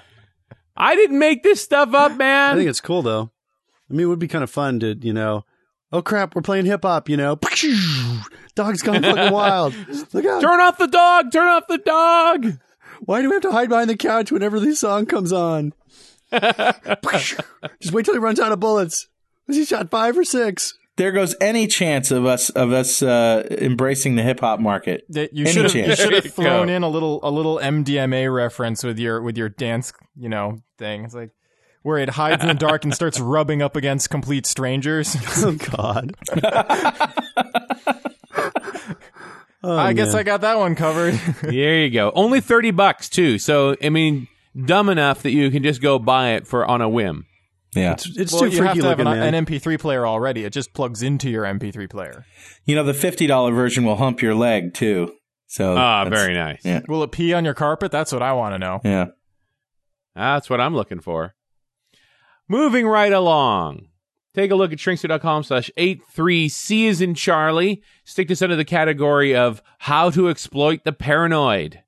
I didn't make this stuff up, man. I think it's cool though. I mean, it would be kind of fun to, you know, oh crap, we're playing hip hop, you know, dog's gone fucking wild. Look out! turn off the dog. Turn off the dog. Why do we have to hide behind the couch whenever this song comes on? Just wait till he runs out of bullets. Was he shot five or six? There goes any chance of us of us uh, embracing the hip hop market. That you Any should have you chance. should have thrown go. in a little a little MDMA reference with your with your dance you know thing. It's like where it hides in the dark and starts rubbing up against complete strangers. Oh God! Oh, I guess. I got that one covered. there you go. Only 30 bucks, too. So, I mean, dumb enough that you can just go buy it for on a whim. Yeah, it's, it's well, too you have freaky to have an, man. an MP3 player already. It just plugs into your MP3 player. you know the fifty dollar version will hump your leg too. So Ah, very nice. yeah. Will it pee on your carpet? That's what I want to know. Yeah. That's what I'm looking for. Moving right along. Take a look at shrinkster.com slash 83C is in Charlie. Stick this under the category of how to exploit the paranoid.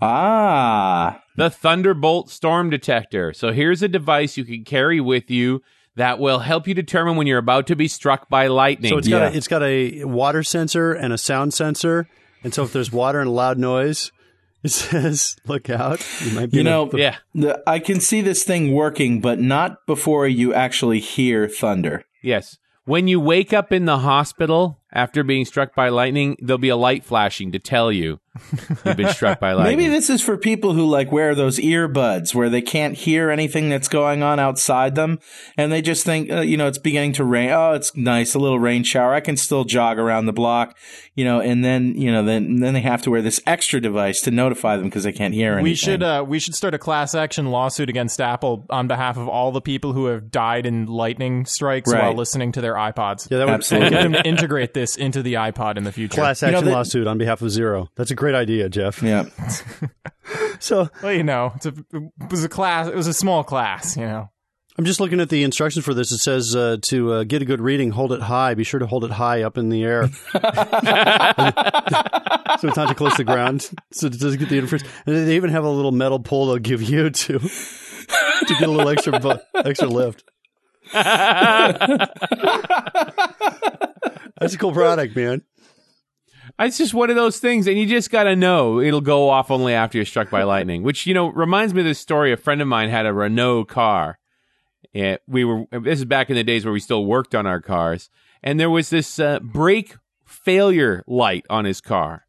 Ah, the Thunderbolt Storm Detector. So here's a device you can carry with you that will help you determine when you're about to be struck by lightning. So it's got Yeah. a, it's got a water sensor and a sound sensor, and so if there's water and a loud noise, it says "Look out!" You might be you in a- know, yeah. the, I can see this thing working, but not before you actually hear thunder. Yes. When you wake up in the hospital after being struck by lightning, there'll be a light flashing to tell you you've been struck by lightning. Maybe this is for people who like wear those earbuds where they can't hear anything that's going on outside them, and they just think, uh, you know, it's beginning to rain. Oh, it's nice, a little rain shower. I can still jog around the block, you know, and then you know, then then they have to wear this extra device to notify them because they can't hear anything. We should uh, we should start a class action lawsuit against Apple on behalf of all the people who have died in lightning strikes Right. while listening to their iPods. yeah, that would Absolutely. Get them to integrate this into the iPod in the future. class You know, action that- lawsuit on behalf of Zero. That's a great idea, Geoff. yeah. So Well, you know, it's a, it was a class. It was a small class. You know. I'm just looking at the instructions for this. It says uh, to uh, get a good reading, hold it high. Be sure to hold it high up in the air, so it's not too close to the ground, so it doesn't get the interference. And they even have a little metal pole they'll give you to to get a little extra bu- extra lift. That's a cool product, man. It's just one of those things, and you just got to know it'll go off only after you're struck by lightning. Which you know reminds me of this story. A friend of mine had a Renault car. And we were. This is back in the days where we still worked on our cars, and there was this uh, brake failure light on his car,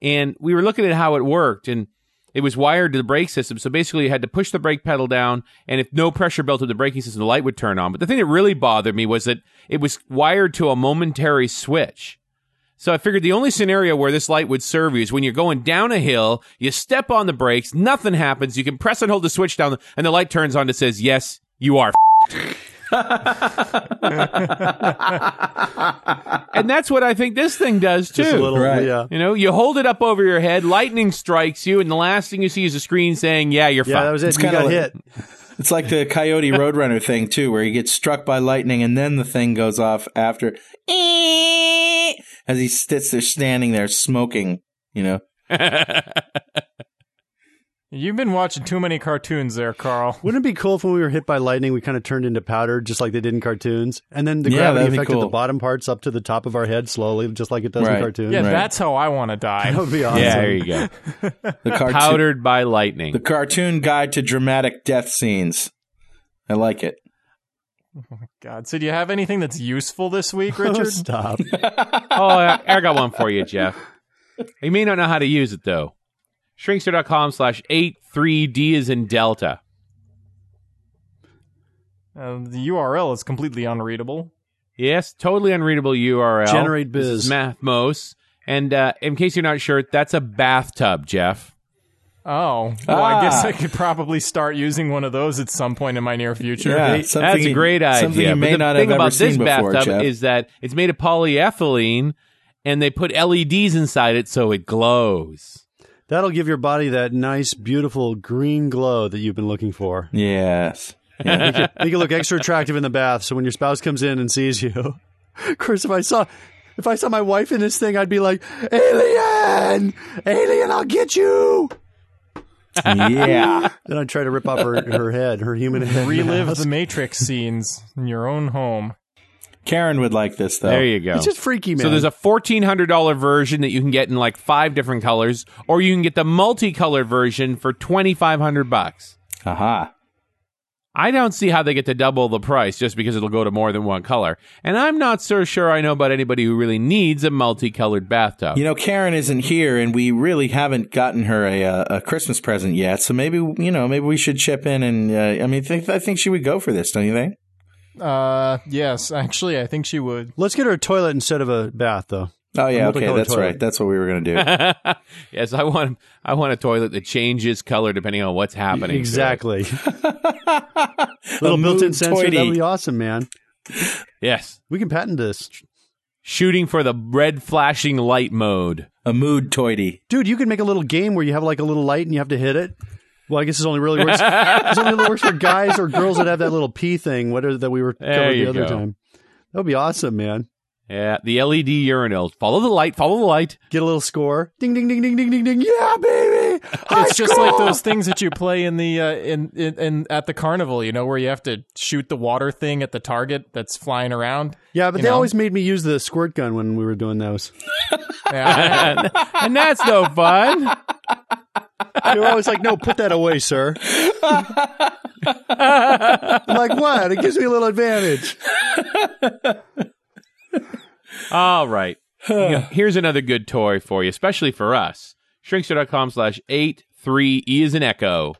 and we were looking at how it worked, and it was wired to the brake system. So basically, you had to push the brake pedal down, and if no pressure built to the braking system, the light would turn on. But the thing that really bothered me was that it was wired to a momentary switch. So I figured the only scenario where this light would serve you is when you're going down a hill, you step on the brakes, nothing happens, you can press and hold the switch down, and the light turns on that says, "Yes, you are." and that's what I think this thing does too. Just a little, Right. yeah. You know, you hold it up over your head, lightning strikes you, and the last thing you see is a screen saying, "Yeah, you're Yeah, fine." that was it. It's You kinda got like- hit. It's like the Coyote Roadrunner thing too, where he gets struck by lightning and then the thing goes off after, as he sits there standing there smoking. You know, You've been watching too many cartoons, there, Carl. Wouldn't it be cool if when we were hit by lightning, we kind of turned into powder, just like they did in cartoons, and then the Yeah, gravity that'd affected cool. the bottom parts up to the top of our head slowly, just like it does Right. in cartoons. Yeah, Right. that's how I want to die. that would be awesome. yeah, there you go. the cartoon, Powdered by lightning. the cartoon guide to dramatic death scenes. I like it. Oh my God, so do you have anything that's useful this week, Oh, Richard? stop. oh, I, I got one for you, Geoff. You may not know how to use it though. Shrinkster.com slash 83D is in Delta. Uh, the URL is completely unreadable. Yes, totally unreadable URL. Generate This biz. is Mathmos. And uh, in case you're not sure, that's a bathtub, Geoff. Oh, well, I guess Ah. I could probably start using one of those at some point in my near future. Yeah, That's a great idea. Something you may but the not thing have about ever this seen before, bathtub Geoff. is that it's made of polyethylene, and they put LEDs inside it so it glows. That'll give your body that nice, beautiful green glow that you've been looking for. yes. you can look extra attractive in the bath. So when your spouse comes in and sees you, of course, if I saw, if I saw my wife in this thing, I'd be like, "Alien, alien, I'll get you." Yeah. Then I'd try to rip off her, her head, her human head. Relive mask. the Matrix scenes in your own home. Karen would like this though. There you go. It's just freaky, man. So there's a fourteen hundred dollar version that you can get in like five different colors, or you can get the multicolored version for twenty five hundred bucks. Aha. I don't see how they get to double the price just because it'll go to more than one color. And I'm not so sure I know about anybody who really needs a multicolored bathtub. You know, Karen isn't here, and we really haven't gotten her a uh, a Christmas present yet. So maybe you know, maybe we should chip in, and uh, I mean, think, I think she would go for this, don't you think? Uh, yes, actually, I think she would. Let's get her a toilet instead of a bath, though. Oh yeah, okay, that's toilet. right. That's what we were going to do. yes, I want I want a toilet that changes color depending on what's happening. Exactly. Little mood built-in sensor. toity. That would be awesome, man. Yes. We can patent this, Shooting for the red flashing light mode. a mood toity. dude. You can make a little game where you have like a little light and you have to hit it. Well, I guess this only really works. this only really works for guys or girls that have that little P thing. Whatever that we were There covered the other go. time. That would be awesome, man. Yeah, the LED urinal. Follow the light, follow the light. Get a little score. Ding, ding, ding, ding, ding, ding, ding. Yeah, baby. It's just like those things that you play in the uh, in, in in at the carnival, you know, where you have to shoot the water thing at the target that's flying around. Yeah, but they know? always made me use the squirt gun when we were doing those. Yeah. and that's no fun. They were always like, "No, put that away, sir." I'm like, "What? It gives me a little advantage." All right. Yeah, Here's another good toy for you, especially for us. Shrinkster.com slash 83 E is an echo.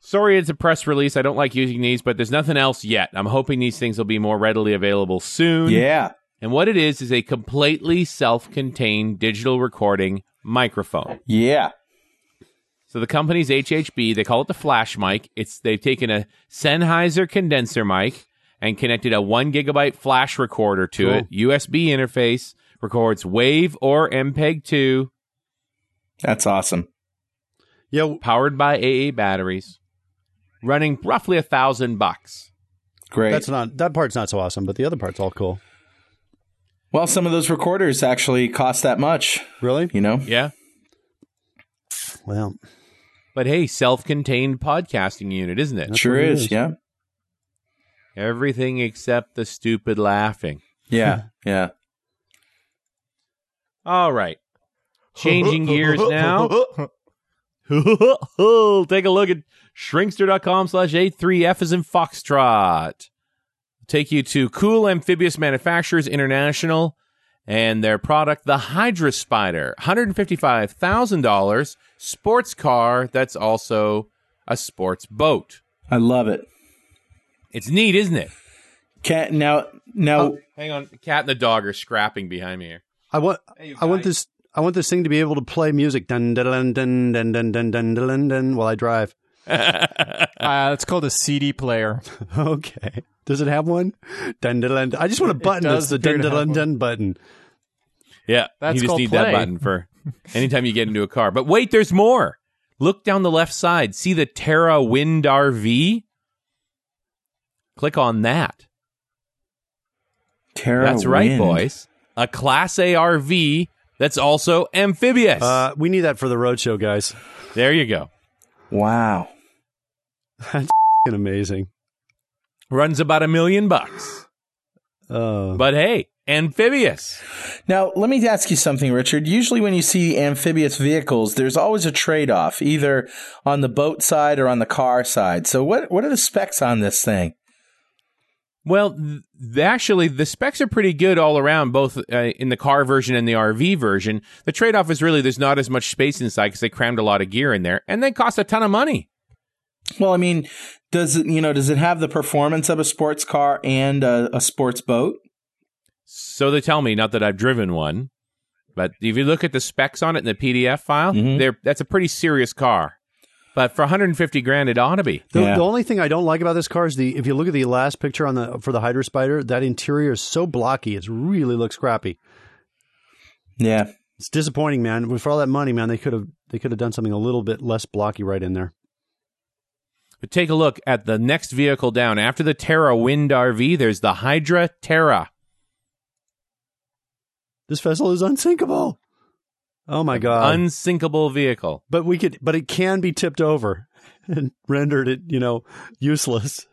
Sorry it's a press release. I don't like using these, but there's nothing else yet. I'm hoping these things will be more readily available soon. Yeah. And what it is is a completely self-contained digital recording microphone. Yeah. So the company's HHB. They call it the Flash mic. It's they've taken a Sennheiser condenser mic and connected a one gigabyte flash recorder to Cool. it. USB interface records WAVE or MPEG two, That's awesome. Yeah, powered by AA batteries, running roughly a thousand bucks. Great. that's not that part's not so awesome, but the other part's all cool. well, some of those recorders actually cost that much, Really? you know? Yeah, Well, but hey, self-contained podcasting unit, isn't it? That's sure it is. is. Yeah. Everything except the stupid laughing. Yeah. Yeah. All right. Changing gears now. Take a look at shrinkster.com slash A3F is in Foxtrot. Take you to Cool Amphibious Manufacturers International and their product, the Hydra Spider. $155,000 sports car that's also a sports boat. I love it. It's neat, isn't it? Cat now now Oh, hang on. The cat and the dog are scrapping behind me here. I want Hey, you I want this I want this thing to be able to play music dun dun dun dun dun dun dun dun dun dun while I drive. Uh, it's called a CD player. Okay. Does it have one? Dun dun dun. I just want a button that's does the dun dun dun dun button. Yeah, That's you just called need that play. button for anytime you get into a car. But wait, there's more. Look down the left side. See the Terra Wind RV? Click on that. Terra That's right, Wind. boys. A Class A RV that's also amphibious. Uh, we need that for the roadshow, guys. there you go. Wow. That's amazing. Runs about a million bucks. Uh, But hey, amphibious. Now, let me ask you something, Richard. Usually, when you see amphibious vehicles, there's always a trade off, either on the boat side or on the car side. So, what, what are the specs on this thing? Well, th- actually, the specs are pretty good all around, both uh, in the car version and the RV version. The trade off is really there's not as much space inside because they crammed a lot of gear in there, and they cost a ton of money. Well, I mean, does it, you know, does it have the performance of a sports car and a, a sports boat? So they tell me, not that I've driven one, but if you look at the specs on it in the PDF file, mm-hmm. that's a pretty serious car. But for 150 grand, it ought to be. the, Yeah. the only thing I don't like about this car is the if you look at the last picture on the for the Hydra Spider, that interior is so blocky. It really looks crappy. Yeah. It's disappointing, man. For all that money, man, they could have they could have done something a little bit less blocky right in there. But take a look at the next vehicle down. After the Terra Wind RV, there's the Hydra Terra. This vessel is unsinkable. Oh my god! Unsinkable vehicle. but we could, but it can be tipped over and rendered it, you know, useless.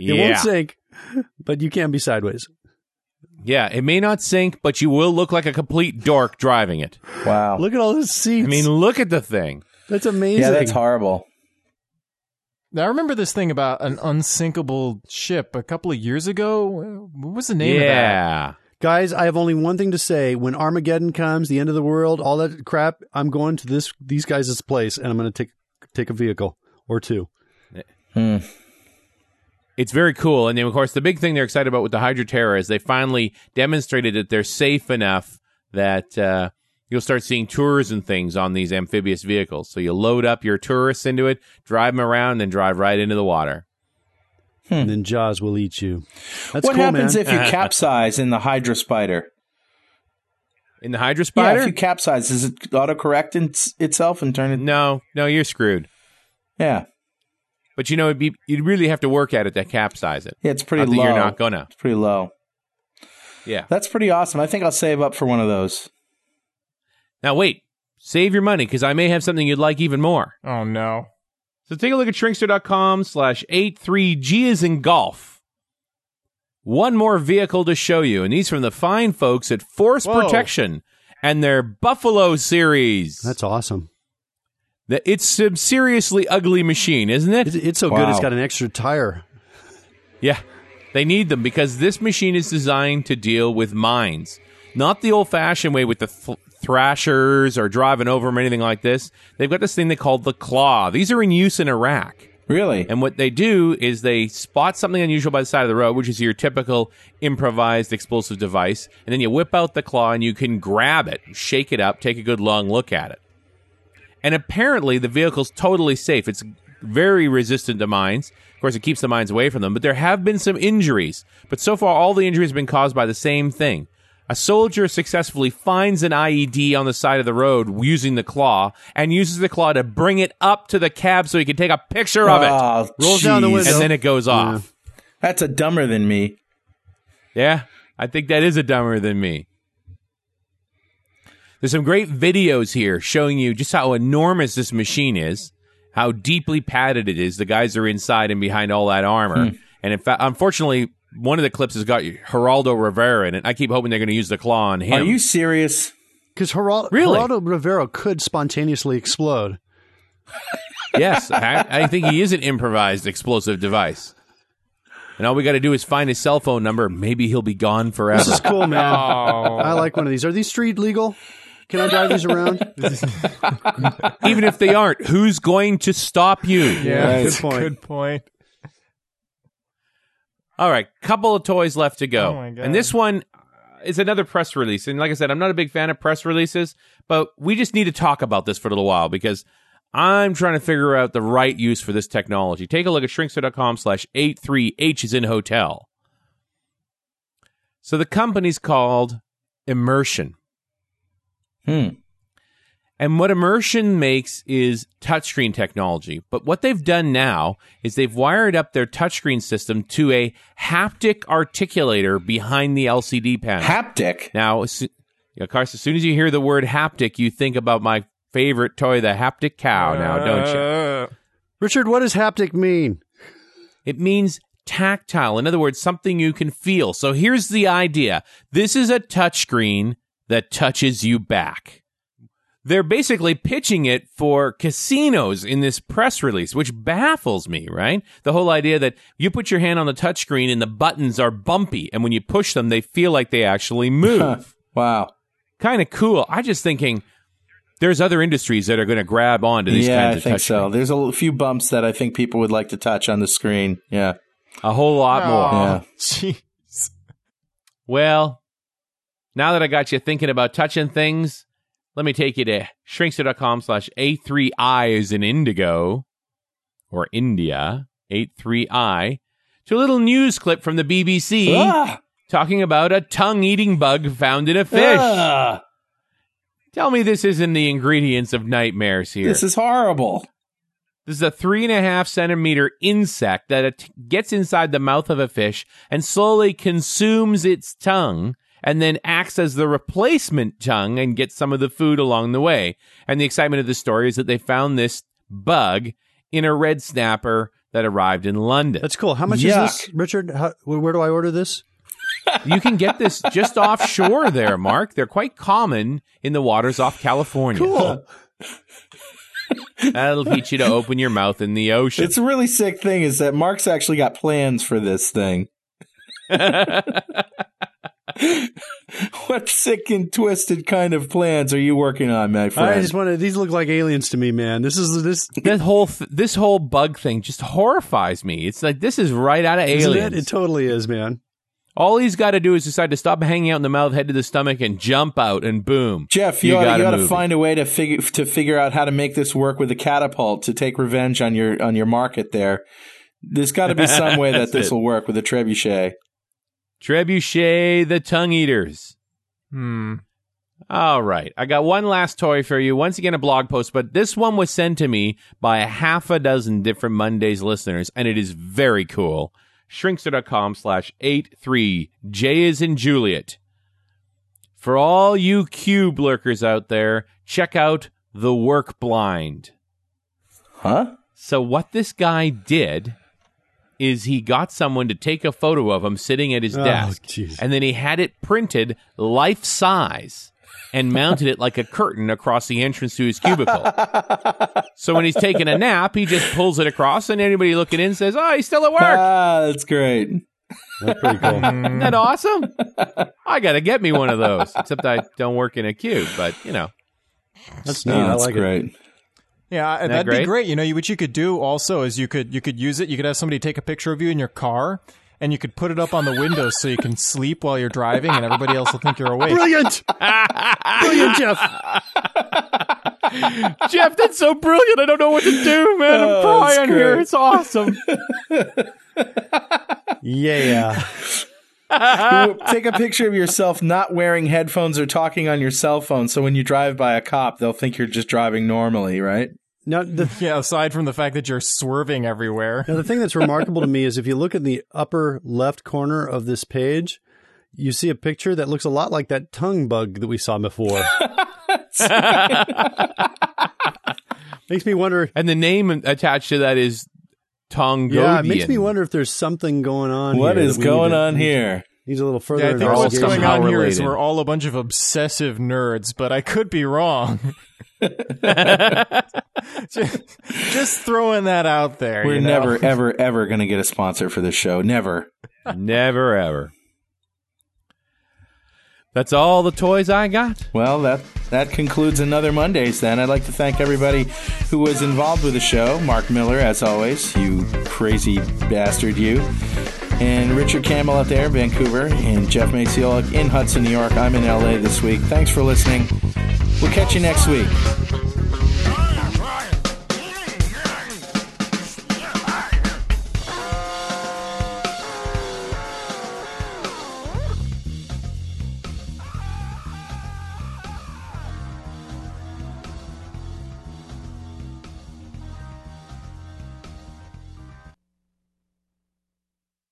It won't sink, but you can be sideways. Yeah, it may not sink, but you will look like a complete dork driving it. Wow. Look at all those seats. I mean, look at the thing. that's amazing. yeah, that's horrible. Now, I remember this thing about an unsinkable ship a couple of years ago. What was the name of that? Guys, I have only one thing to say. When Armageddon comes, the end of the world, all that crap, I'm going to this these guys' place and I'm going to take take a vehicle or two. Hmm. It's very cool. And then, of course, the big thing they're excited about with the Hydra Terra is they finally demonstrated that they're safe enough that uh, you'll start seeing tours and things on these amphibious vehicles. So you load up your tourists into it, drive them around, and drive right into the water. And then Jaws will eat you. That's what cool, happens man. if you uh, uh, capsize in the Hydra Spider? In the Hydra Yeah, Spider? if you capsize, does it autocorrect in, itself and turn it? no, no, you're screwed. Yeah. But you know, it'd be, you'd really have to work at it to capsize it. Yeah, it's pretty low. You're not gonna. It's pretty low. Yeah. That's pretty awesome. I think I'll save up for one of those. Now wait. save your money because I may have something you'd like even more. Oh no. So take a look at shrinkster.com slash 83G is in golf. One more vehicle to show you, and these from the fine folks at Force Whoa. Protection and their Buffalo series. That's awesome. The- it's some seriously ugly machine, isn't it? It's, it's so good. It's got an extra tire. Yeah, they need them because this machine is designed to deal with mines, not the old-fashioned way with the th- thrashers or driving over them or anything like this. They've got this thing they call the claw. These are in use in Iraq. Really? And what they do is they spot something unusual by the side of the road, which is your typical improvised explosive device, and then you whip out the claw and you can grab it, shake it up, take a good long look at it. And apparently the vehicle's totally safe. It's very resistant to mines. Of course, it keeps the mines away from them, but there have been some injuries. But so far, all the injuries have been caused by the same thing. A soldier successfully finds an IED on the side of the road using the claw and uses the claw to bring it up to the cab so he can take a picture of it. Oh, Rolls down the window. And then it goes off. That's a dumber than me. Yeah, I think that is a dumber than me. There's some great videos here showing you just how enormous this machine is, how deeply padded it is. The guys are inside and behind all that armor. Hmm. And in fact, unfortunately, one of the clips has got Geraldo Rivera in it. I keep hoping they're going to use the claw on him. Are you serious? Because Geraldo, Really? Geraldo Rivera could spontaneously explode. yes, I, I think he is an improvised explosive device. And all we got to do is find his cell phone number. Maybe he'll be gone forever. This is cool, man. Oh. I like one of these. Are these street legal? Can I drive these around? Even if they aren't, who's going to stop you? Yeah, Right. Good point. good point. All right, couple of toys left to go. Oh my God. and this one is another press release. And like I said, I'm not a big fan of press releases, but we just need to talk about this for a little while because I'm trying to figure out the right use for this technology. Take a look at shrinkster.com slash 83H is in hotel. So the company's called Immersion. Hmm. And what Immersion makes is touchscreen technology. But what they've done now is they've wired up their touchscreen system to a haptic articulator behind the LCD panel. Haptic. now, of course, as soon as you hear the word haptic, you think about my favorite toy, the haptic cow, now, don't you? Uh, Richard, what does haptic mean? It means tactile. In other words, something you can feel. So here's the idea this is a touchscreen that touches you back. They're basically pitching it for casinos in this press release, which baffles me, right? The whole idea that you put your hand on the touchscreen and the buttons are bumpy, and when you push them, they feel like they actually move. Wow. kind of cool. I just thinking there's other industries that are going to grab onto these Yeah, kinds I of think touch so. There's a few bumps that I think people would like to touch on the screen. Yeah. A whole lot more. Yeah. Jeez. Well, now that I got you thinking about touching things, let me take you to shrinkster.com slash A3I is in indigo or India, 83I, to a little news clip from the BBC Ah! talking about a tongue eating bug found in a fish. Ah! Tell me this isn't the ingredients of nightmares here. This is horrible. This is a three and a half centimeter insect that it gets inside the mouth of a fish and slowly consumes its tongue and then acts as the replacement tongue and gets some of the food along the way. And the excitement of the story is that they found this bug in a red snapper that arrived in London. That's cool. How much Yuck. is this, Richard? How, where do I order this? you can get this just offshore there, Mark. They're quite common in the waters off California. Cool. That'll teach you to open your mouth in the ocean. It's a really sick thing is that Mark's actually got plans for this thing. what sick and twisted kind of plans are you working on, my friend? I friend? just wanted. These look like aliens to me, man. This is this. this whole th- this whole bug thing just horrifies me. It's like this is right out of Isn't Aliens. it? It totally is, man. All he's got to do is decide to stop hanging out in the mouth, head to the stomach, and jump out, and boom, Geoff, you, You ought, got you a ought to find a way to figure to figure out how to make this work with a catapult to take revenge on your on your market there. There's got to be some way that this will work with a trebuchet. Trebuchet the tongue eaters. Hmm. All right, I got one last toy for you. Once again, a blog post, but this one was sent to me by a half a dozen different Mondays listeners, and it is very cool. Shrinkster.com slash 83 J is in Juliet. For all you cube lurkers out there, check out the work blind. Huh? So what this guy did is he got someone to take a photo of him sitting at his Oh, desk, jeez. and then he had it printed life size and mounted it like a curtain across the entrance to his cubicle. so when he's taking a nap, he just pulls it across, and anybody looking in says, "Oh, he's still at work." Ah, that's great. That's pretty cool. Isn't that awesome? I got to get me one of those. Except I don't work in a cube, but you know. That's neat. No, I that's like it. Great. Yeah, that that'd great? be great. You know, you- what you could do also is you could you could use it. You could have somebody take a picture of you in your car, and you could put it up on the window so you can sleep while you're driving, and everybody else will think you're awake. Brilliant! Brilliant, Geoff. Geoff, that's so brilliant. I don't know what to do, man. I'm Oh, crying here. It's awesome. Yeah. Take a picture of yourself not wearing headphones or talking on your cell phone, so when you drive by a cop, they'll think you're just driving normally, right? Now the Yeah, aside from the fact that you're swerving everywhere. now the thing that's remarkable to me is if you look in the upper left corner of this page, you see a picture that looks a lot like that tongue bug that we saw before. makes me wonder. And the name attached to that is Tongodian. Yeah, it makes me wonder if there's something going on. What is going on here? Needs a little further Yeah, I think what's going on here is we're all a bunch of obsessive nerds, but I could be wrong. just, just throwing that out there. We're you know? never, ever, ever going to get a sponsor for this show. Never. Never ever. That's all the toys I got. Well, that that concludes another Mondays. Then I'd like to thank everybody who was involved with the show. Mark Miller, as always, you crazy bastard, you, and Richard Campbell out there, in Vancouver, and Geoff Maciolek in Hudson, New York. I'm in LA this week. Thanks for listening. We'll catch you next week.